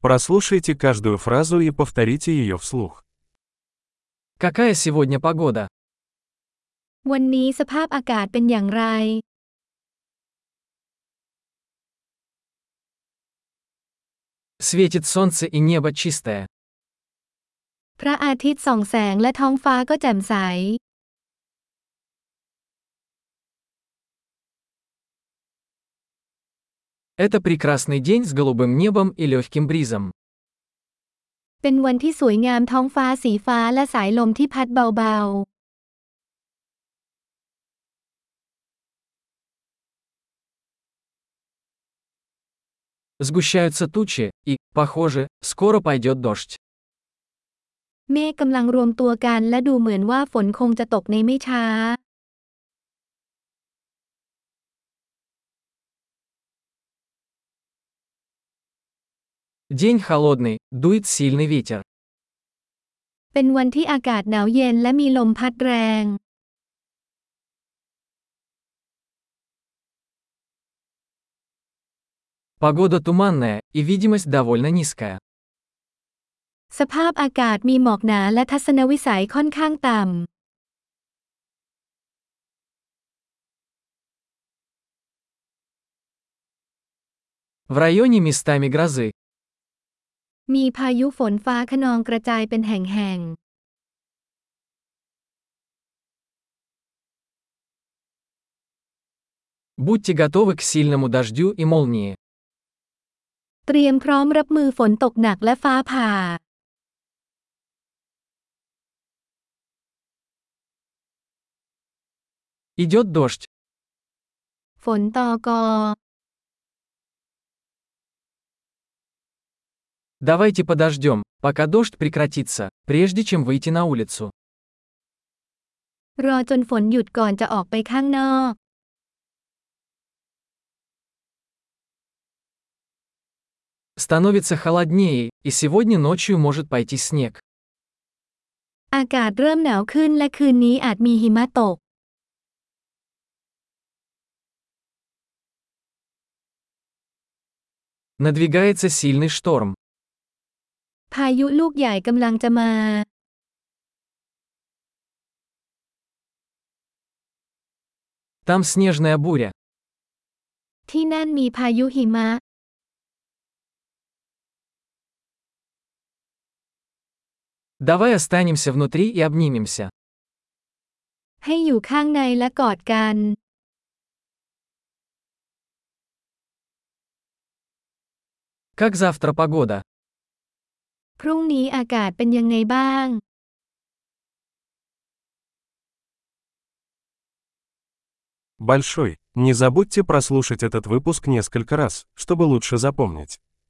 Прослушайте каждую фразу и повторите ее вслух. Какая сегодня погода? วันนี้สภาพอากาศเป็นอย่างไร Светит солнце и небо чистое. พระอาทิตย์ส่องแสงและท้องฟ้าก็แจ่มใส Это прекрасный день с голубым небом и легким бризом. เป็นวันที่สวยงามท้องฟ้าสีฟ้าและสายลมที่พัดเบา Сгущаются тучи, и, похоже, скоро пойдет дождь. ๆ เมฆกำลังรวมตัวกันและดูเหมือนว่าฝนคงจะตกในไม่ช้า День холодный, дует сильный ветер. เป็นวันที่อากาศหนาวเย็นและมีลมพัดแรง Погода туманная, и видимость довольно низкая. สภาพอากาศมีหมอกหนาและทัศนวิสัยค่อนข้างต่ำ В районе местами грозы. มีพายุฝนฟ้าคะนองกระจายเป็นแห่ง Будьте готовы к сильному дождю и молнии. ๆ เตรียมพร้อมรับมือฝนตกหนักและฟ้าผ่า Идет дождь. ฝนตอกอ Давайте подождем, пока дождь прекратится, прежде чем выйти на улицу. รอจนฝนหยุดก่อนจะออกไปข้างนอก Становится холоднее, и сегодня ночью может пойти снег. อากาศเริ่มหนาวขึ้นและคืนนี้อาจมีหิมะตก Надвигается сильный шторм. พายุลูกใหญ่กำลังจะมา Там снежная буря. ที่นั่นมีพายุหิมะ Давай останемся внутри и обнимемся. ให้อยู่ข้างในและกอดกัน Как завтра погода? พรุ่งนี้อากาศเป็นยังไงบ้าง Большой, не забудьте прослушать этот выпуск несколько раз, чтобы лучше запомнить.